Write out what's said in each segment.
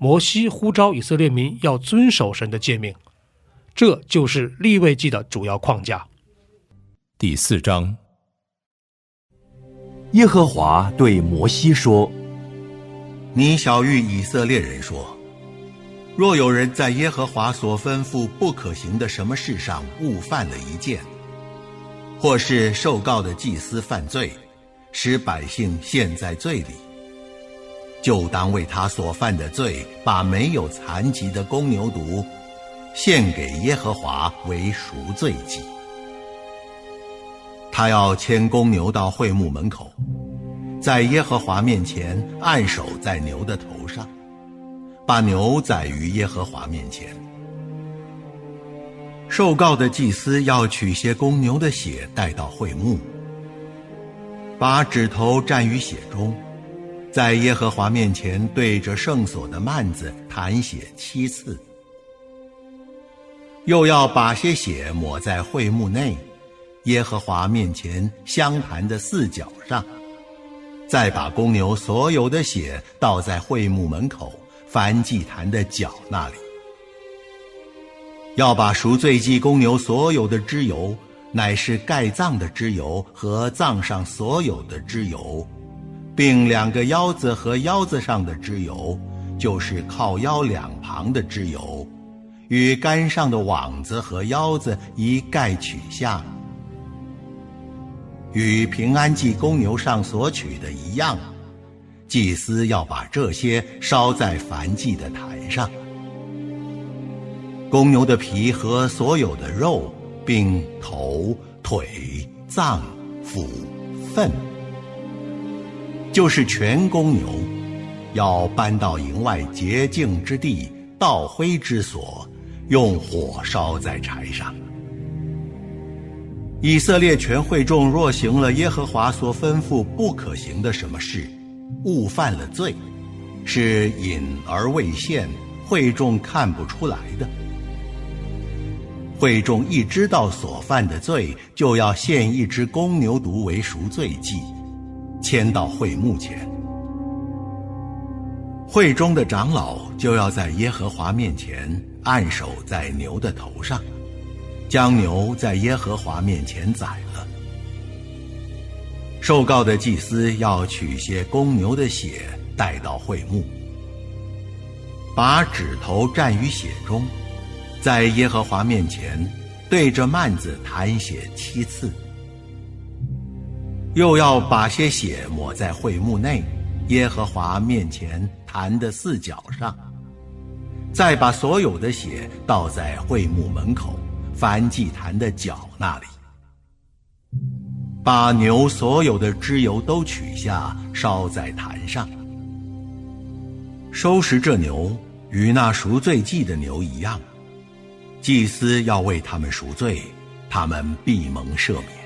摩西呼召以色列民要遵守神的诫命，这就是立位记的主要框架。第四章，耶和华对摩西说：“你小谕以色列人说，若有人在耶和华所吩咐不可行的什么事上误犯了一件，或是受告的祭司犯罪，使百姓陷在罪里。”就当为他所犯的罪，把没有残疾的公牛犊献给耶和华为赎罪祭。他要牵公牛到会幕门口，在耶和华面前按手在牛的头上，把牛宰于耶和华面前。受告的祭司要取些公牛的血带到会幕，把指头蘸于血中。在耶和华面前对着圣所的幔子弹血七次，又要把些血抹在会幕内，耶和华面前香坛的四角上，再把公牛所有的血倒在会幕门口燔祭坛的角那里。要把赎罪祭公牛所有的脂油，乃是盖脏的脂油和脏上所有的脂油。并两个腰子和腰子上的脂油，就是靠腰两旁的脂油，与肝上的网子和腰子一概取下，与平安祭公牛上所取的一样。祭司要把这些烧在燔祭的坛上。公牛的皮和所有的肉，并头、腿、脏、腑、粪。就是全公牛，要搬到营外洁净之地，倒灰之所，用火烧在柴上。以色列全会众若行了耶和华所吩咐不可行的什么事，误犯了罪，是隐而未现，会众看不出来的。会众一知道所犯的罪，就要献一只公牛犊为赎罪祭。迁到会幕前，会中的长老就要在耶和华面前按手在牛的头上，将牛在耶和华面前宰了。受告的祭司要取些公牛的血带到会幕，把指头蘸于血中，在耶和华面前对着幔子弹血七次。又要把些血抹在会幕内，耶和华面前坛的四角上，再把所有的血倒在会幕门口燔祭坛的角那里，把牛所有的脂油都取下，烧在坛上。收拾这牛与那赎罪祭的牛一样，祭司要为他们赎罪，他们必蒙赦免。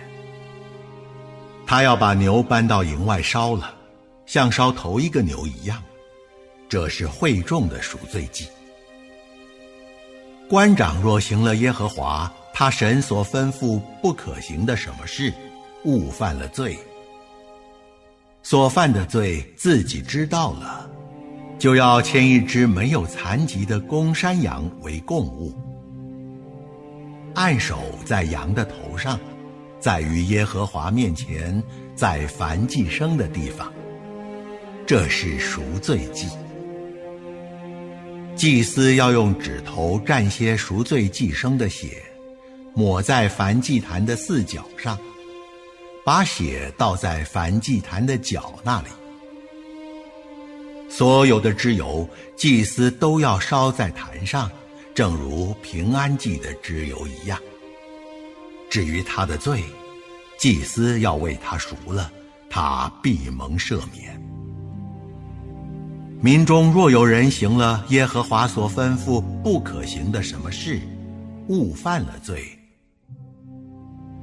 他要把牛搬到营外烧了，像烧头一个牛一样，这是会众的赎罪祭。官长若行了耶和华他神所吩咐不可行的什么事，误犯了罪，所犯的罪自己知道了，就要牵一只没有残疾的公山羊为供物，按手在羊的头上。在于耶和华面前，在凡祭生的地方，这是赎罪祭。祭司要用指头蘸些赎罪祭牲的血，抹在燔祭坛的四角上，把血倒在燔祭坛的角那里。所有的脂油，祭司都要烧在坛上，正如平安祭的脂油一样。至于他的罪，祭司要为他赎了，他必蒙赦免。民中若有人行了耶和华所吩咐不可行的什么事，误犯了罪，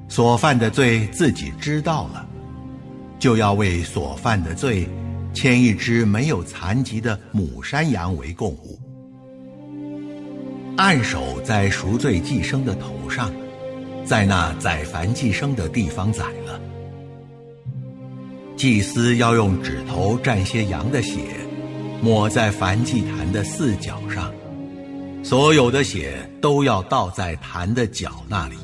所犯的罪自己知道了，就要为所犯的罪。牵一只没有残疾的母山羊为供物，按手在赎罪祭生的头上，在那宰凡祭牲的地方宰了。祭司要用指头蘸些羊的血，抹在凡祭坛的四角上，所有的血都要倒在坛的角那里，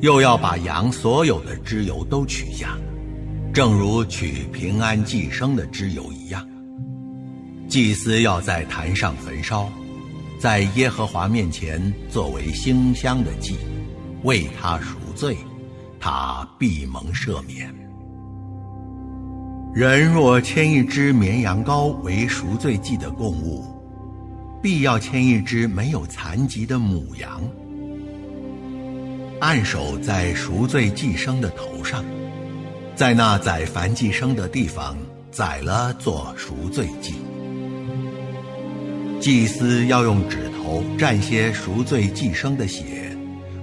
又要把羊所有的脂油都取下。正如取平安祭牲的脂油一样，祭司要在坛上焚烧，在耶和华面前作为馨香的祭，为他赎罪，他必蒙赦免。人若牵一只绵羊羔为赎罪祭的供物，必要牵一只没有残疾的母羊，按手在赎罪祭牲的头上。在那宰凡祭生的地方宰了做赎罪祭，祭司要用指头蘸些赎罪祭生的血，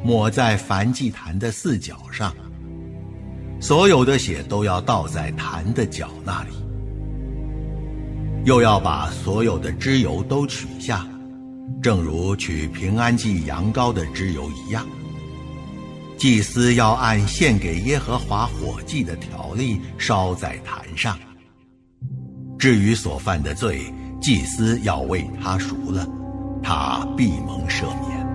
抹在燔祭坛的四角上。所有的血都要倒在坛的角那里，又要把所有的脂油都取下，正如取平安祭羊羔的脂油一样。祭司要按献给耶和华火祭的条例烧在坛上。至于所犯的罪，祭司要为他赎了，他必蒙赦免。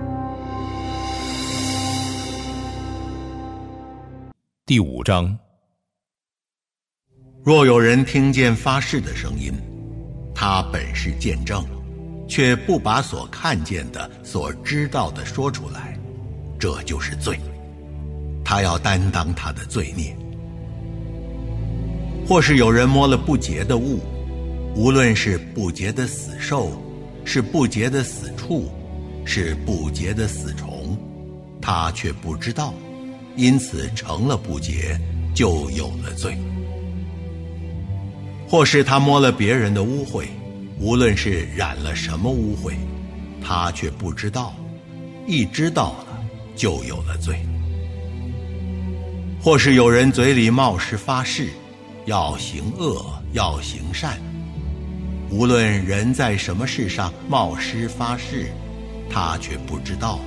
第五章：若有人听见发誓的声音，他本是见证，却不把所看见的、所知道的说出来，这就是罪。他要担当他的罪孽，或是有人摸了不洁的物，无论是不洁的死兽，是不洁的死畜，是不洁的死虫，他却不知道，因此成了不洁，就有了罪；或是他摸了别人的污秽，无论是染了什么污秽，他却不知道，一知道了，就有了罪。或是有人嘴里冒失发誓，要行恶，要行善。无论人在什么事上冒失发誓，他却不知道。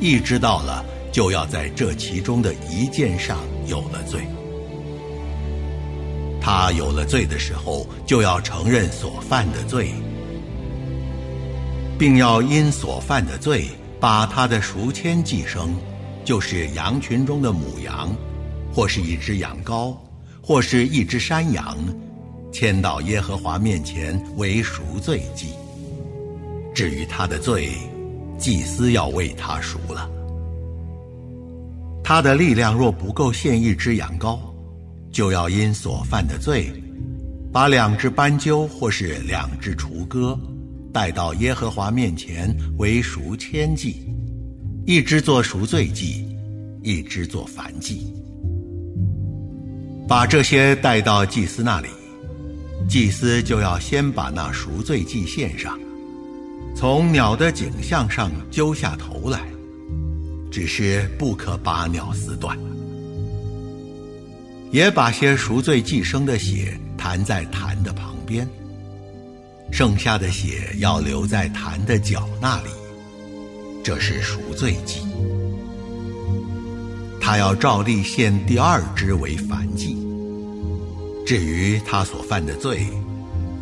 一知道了，就要在这其中的一件上有了罪。他有了罪的时候，就要承认所犯的罪，并要因所犯的罪，把他的赎签寄生。就是羊群中的母羊，或是一只羊羔，或是一只山羊，牵到耶和华面前为赎罪祭。至于他的罪，祭司要为他赎了。他的力量若不够献一只羊羔，就要因所犯的罪，把两只斑鸠或是两只雏鸽，带到耶和华面前为赎愆祭。一只做赎罪祭，一只做燔祭。把这些带到祭司那里，祭司就要先把那赎罪祭献上，从鸟的颈项上揪下头来，只是不可把鸟撕断。也把些赎罪祭生的血弹在坛的旁边，剩下的血要留在坛的角那里。这是赎罪祭，他要照例献第二支为燔祭。至于他所犯的罪，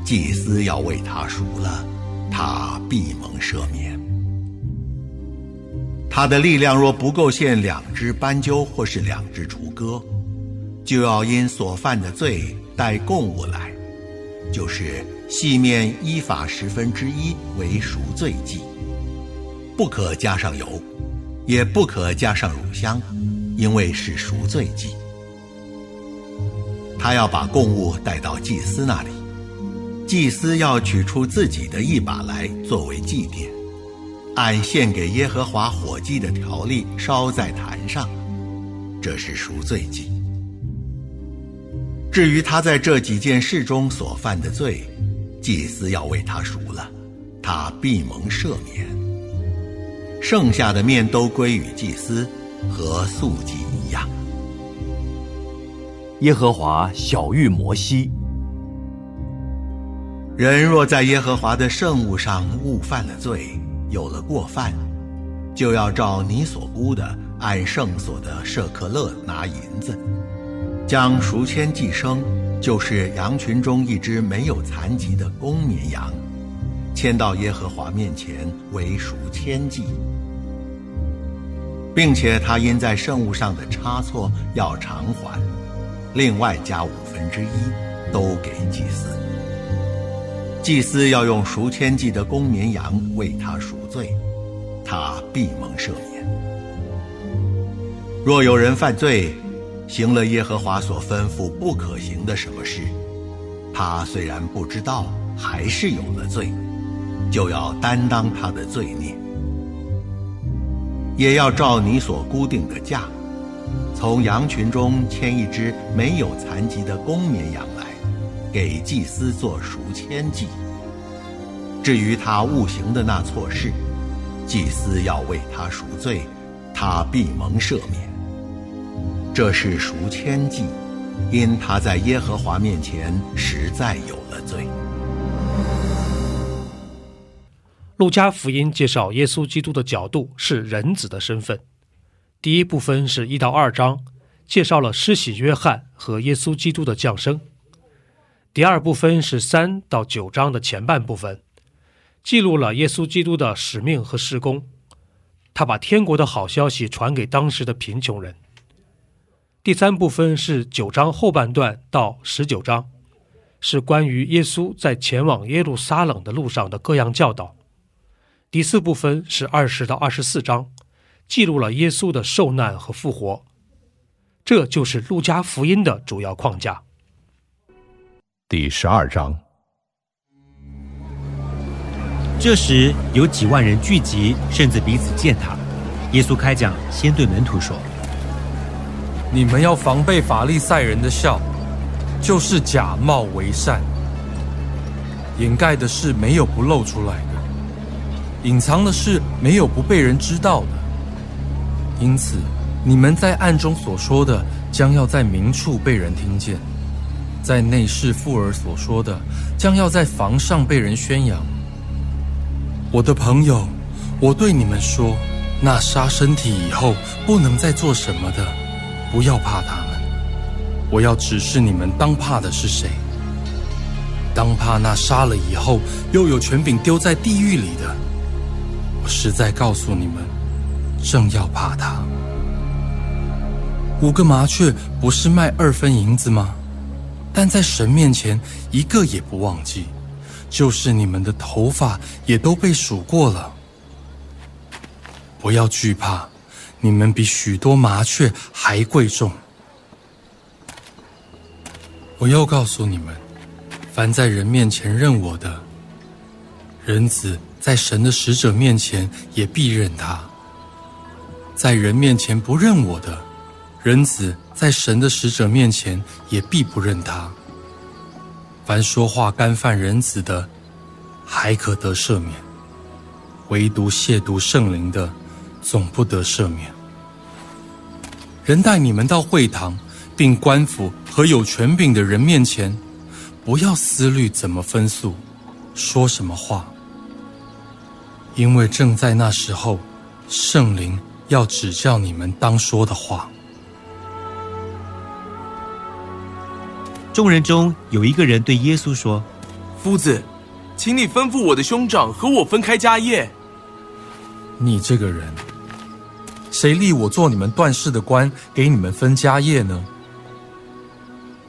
祭司要为他赎了，他必蒙赦免。他的力量若不够献两只斑鸠或是两只雏鸽，就要因所犯的罪带供物来，就是细面依法十分之一为赎罪祭，不可加上油，也不可加上乳香，因为是赎罪祭。他要把供物带到祭司那里，祭司要取出自己的一把来作为祭奠，按献给耶和华火祭的条例烧在坛上，这是赎罪祭。至于他在这几件事中所犯的罪，祭司要为他赎了，他必蒙赦免。剩下的面都归于祭司，和素祭一样。耶和华晓谕摩西：人若在耶和华的圣物上误犯了罪，有了过犯，就要照你所估的，按圣所的舍克勒拿银子。将赎愆祭牲，就是羊群中一只没有残疾的公绵羊，牵到耶和华面前为赎愆祭，并且他因在圣物上的差错要偿还，另外加五分之一，都给祭司。祭司要用赎愆祭的公绵羊为他赎罪，他必蒙赦免。若有人犯罪，行了耶和华所吩咐不可行的什么事，他虽然不知道，还是有了罪，就要担当他的罪孽，也要照你所固定的价，从羊群中牵一只没有残疾的公绵羊来，给祭司做赎愆祭。至于他误行的那错事，祭司要为他赎罪，他必蒙赦免。这是赎愆祭，因他在耶和华面前实在有了罪。路加福音介绍耶稣基督的角度是人子的身份。第一部分是一到二章，介绍了施洗约翰和耶稣基督的降生。第二部分是三到九章的前半部分，记录了耶稣基督的使命和事工。他把天国的好消息传给当时的贫穷人。第三部分是九章后半段到十九章，是关于耶稣在前往耶路撒冷的路上的各样教导。第四部分是二十到二十四章，记录了耶稣的受难和复活。这就是路加福音的主要框架。第十二章，这时有几万人聚集，甚至彼此践踏。耶稣开讲，先对门徒说。你们要防备法利赛人的笑，就是假冒为善，掩盖的事没有不露出来的，隐藏的事没有不被人知道的。因此，你们在暗中所说的，将要在明处被人听见；在内室妇儿所说的，将要在房上被人宣扬。我的朋友，我对你们说，那杀身体以后不能再做什么的。不要怕他们，我要指示你们当怕的是谁。当怕那杀了以后又有权柄丢在地狱里的。我实在告诉你们，正要怕他。五个麻雀不是卖二分银子吗？但在神面前一个也不忘记，就是你们的头发也都被数过了。不要惧怕。你们比许多麻雀还贵重。我又告诉你们，凡在人面前认我的，人子在神的使者面前也必认他；在人面前不认我的，人子在神的使者面前也必不认他。凡说话干犯人子的，还可得赦免；唯独亵渎圣灵的，总不得赦免。人带你们到会堂，并官府和有权柄的人面前，不要思虑怎么分诉，说什么话，因为正在那时候，圣灵要指教你们当说的话。众人中有一个人对耶稣说：“夫子，请你吩咐我的兄长和我分开家业。”你这个人。谁立我做你们断事的官，给你们分家业呢？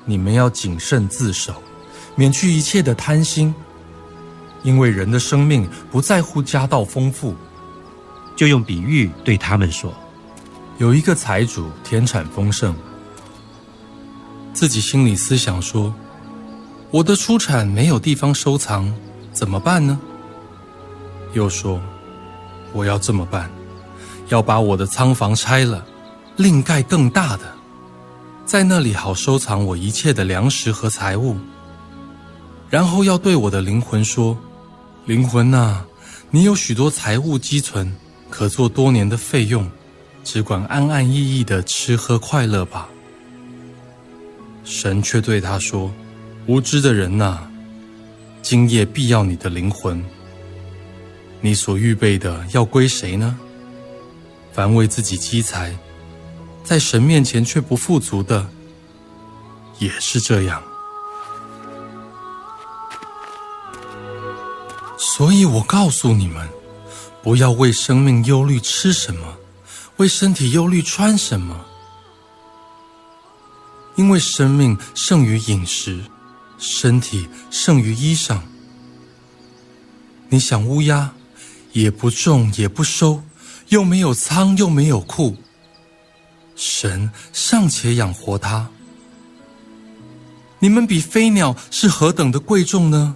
你们要谨慎自守，免去一切的贪心，因为人的生命不在乎家道丰富。就用比喻对他们说：有一个财主田产丰盛，自己心里思想说：“我的出产没有地方收藏，怎么办呢？”又说：“我要这么办，要把我的仓房拆了，另盖更大的，在那里好收藏我一切的粮食和财物。然后要对我的灵魂说：‘灵魂呐，你有许多财物积存。’”可做多年的费用，只管安安逸逸的吃喝快乐吧。神却对他说：“无知的人呐，今夜必要你的灵魂。你所预备的要归谁呢？凡为自己积财，在神面前却不富足的，也是这样。所以我告诉你们。”不要为生命忧虑吃什么，为身体忧虑穿什么。因为生命胜于饮食，身体胜于衣裳。你想乌鸦，也不种也不收，又没有仓又没有库，神尚且养活它。你们比飞鸟是何等的贵重呢？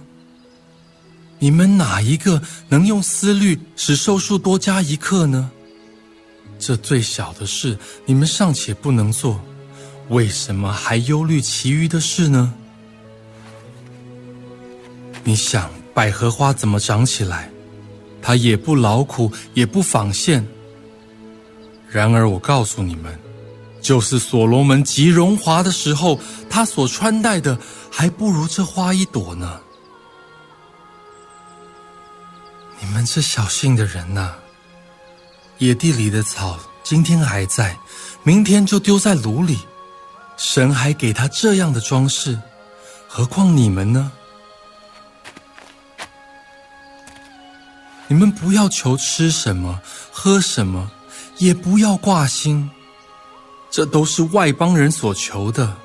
你们哪一个能用思虑使寿数多加一刻呢？这最小的事你们尚且不能做，为什么还忧虑其余的事呢？你想百合花怎么长起来？它也不劳苦，也不纺线。然而我告诉你们，就是所罗门极荣华的时候，他所穿戴的还不如这花一朵呢。你们这小性的人呐，野地里的草今天还在，明天就丢在炉里。神还给他这样的装饰，何况你们呢？你们不要求吃什么、喝什么，也不要挂心，这都是外邦人所求的。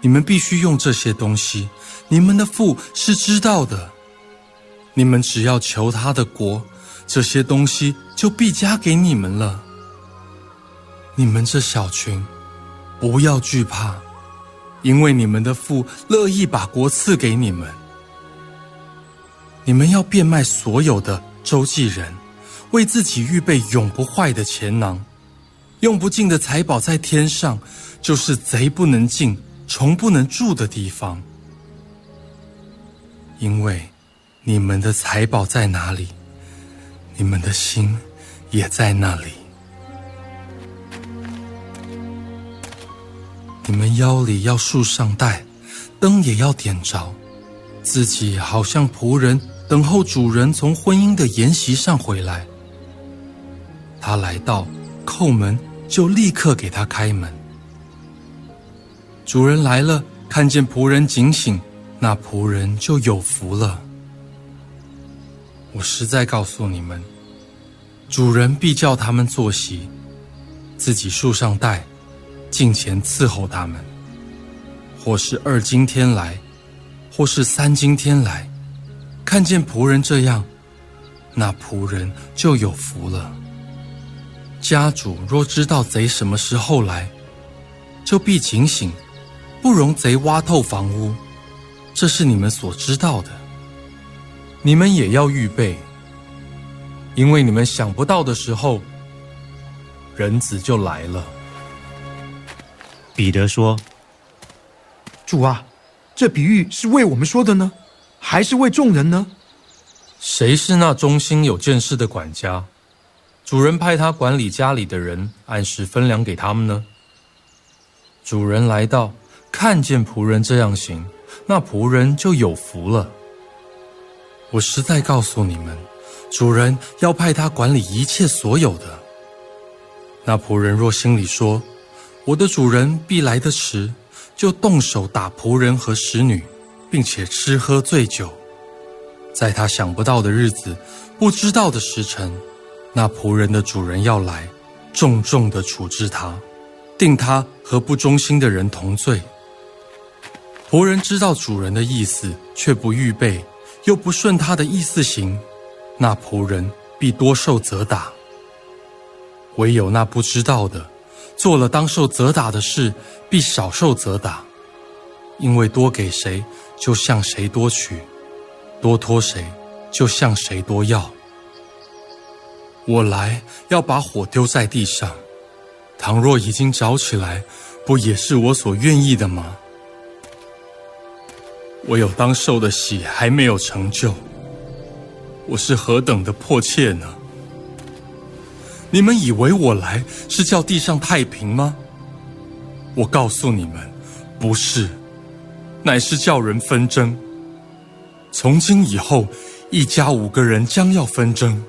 你们必须用这些东西，你们的父是知道的。你们只要求他的国，这些东西就必加给你们了。你们这小群，不要惧怕，因为你们的父乐意把国赐给你们。你们要变卖所有的周记人，为自己预备永不坏的钱囊，用不尽的财宝在天上，就是贼不能进、虫不能住的地方，因为。你们的财宝在哪里？你们的心也在那里。你们腰里要束上带，灯也要点着，自己好像仆人等候主人从婚姻的筵席上回来。他来到叩门，就立刻给他开门。主人来了，看见仆人警醒，那仆人就有福了。我实在告诉你们，主人必叫他们坐席，自己树上带，进前伺候他们。或是二今天来，或是三今天来，看见仆人这样，那仆人就有福了。家主若知道贼什么时候来，就必警醒，不容贼挖透房屋。这是你们所知道的。你们也要预备，因为你们想不到的时候，人子就来了。彼得说：“主啊，这比喻是为我们说的呢，还是为众人呢？谁是那忠心有见识的管家？主人派他管理家里的人，按时分粮给他们呢？主人来到，看见仆人这样行，那仆人就有福了。”我实在告诉你们，主人要派他管理一切所有的。那仆人若心里说：“我的主人必来得迟”，就动手打仆人和使女，并且吃喝醉酒。在他想不到的日子，不知道的时辰，那仆人的主人要来，重重的处置他，定他和不忠心的人同罪。仆人知道主人的意思，却不预备，又不顺他的意思行，那仆人必多受责打。唯有那不知道的，做了当受责打的事，必少受责打，因为多给谁，就向谁多取；多托谁，就向谁多要。我来要把火丢在地上，倘若已经着起来，不也是我所愿意的吗？我有当受的喜还没有成就，我是何等的迫切呢？你们以为我来是叫地上太平吗？我告诉你们，不是，乃是叫人纷争。从今以后，一家五个人将要纷争，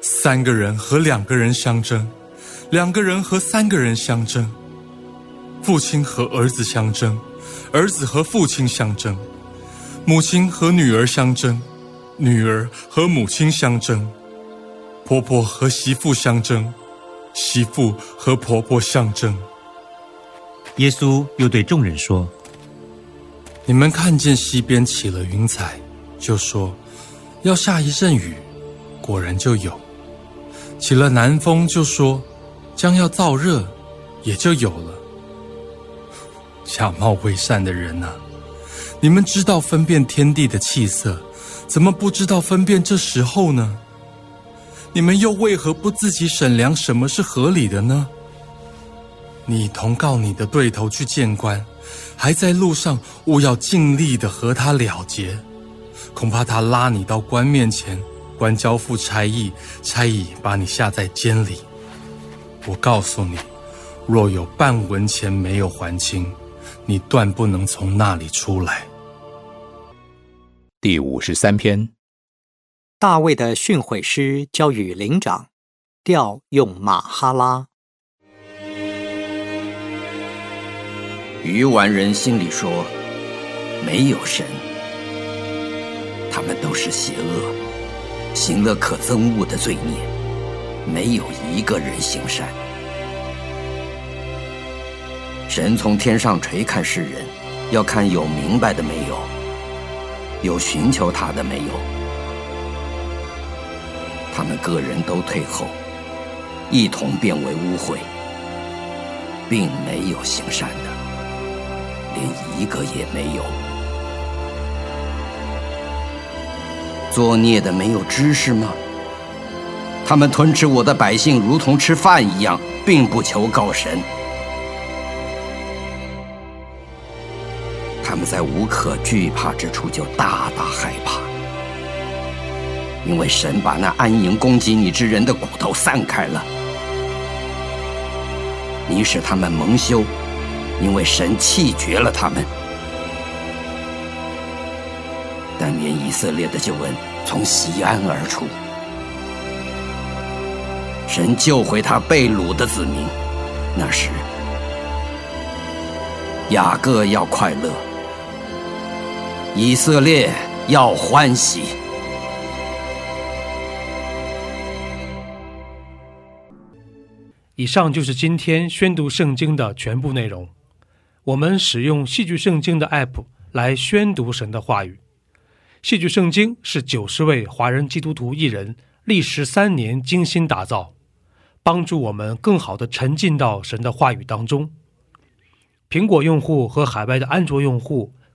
三个人和两个人相争，两个人和三个人相争，父亲和儿子相争，儿子和父亲相争。母亲和女儿相争，女儿和母亲相争，婆婆和媳妇相争，媳妇和婆婆相争。耶稣又对众人说：“你们看见西边起了云彩，就说要下一阵雨，果然就有；起了南风，就说将要燥热，也就有了。假冒伪善的人呐！”你们知道分辨天地的气色，怎么不知道分辨这时候呢？你们又为何不自己审量什么是合理的呢？你同告你的对头去见官，还在路上，务要尽力的和他了结，恐怕他拉你到官面前，官交付差役，差役把你下在监里。我告诉你，若有半文钱没有还清，你断不能从那里出来。第五十三篇，大卫的训诲诗交与灵长，调用马哈拉。愚顽人心里说：“没有神，他们都是邪恶，行了可憎恶的罪孽，没有一个人行善。神从天上垂看世人，要看有明白的没有。”有寻求他的没有？他们个人都退后，一同变为污秽，并没有行善的，连一个也没有。作孽的没有知识吗？他们吞吃我的百姓，如同吃饭一样，并不求告神。在无可惧怕之处就大大害怕，因为神把那安营攻击你之人的骨头散开了。你使他们蒙羞，因为神弃绝了他们。但愿以色列的救恩从西安而出，神救回他被掳的子民。那时，雅各要快乐。以色列要欢喜。以上就是今天宣读圣经的全部内容。我们使用戏剧圣经的 App 来宣读神的话语。戏剧圣经是九十位华人基督徒艺人历时三年精心打造，帮助我们更好的沉浸到神的话语当中。苹果用户和海外的安卓用户。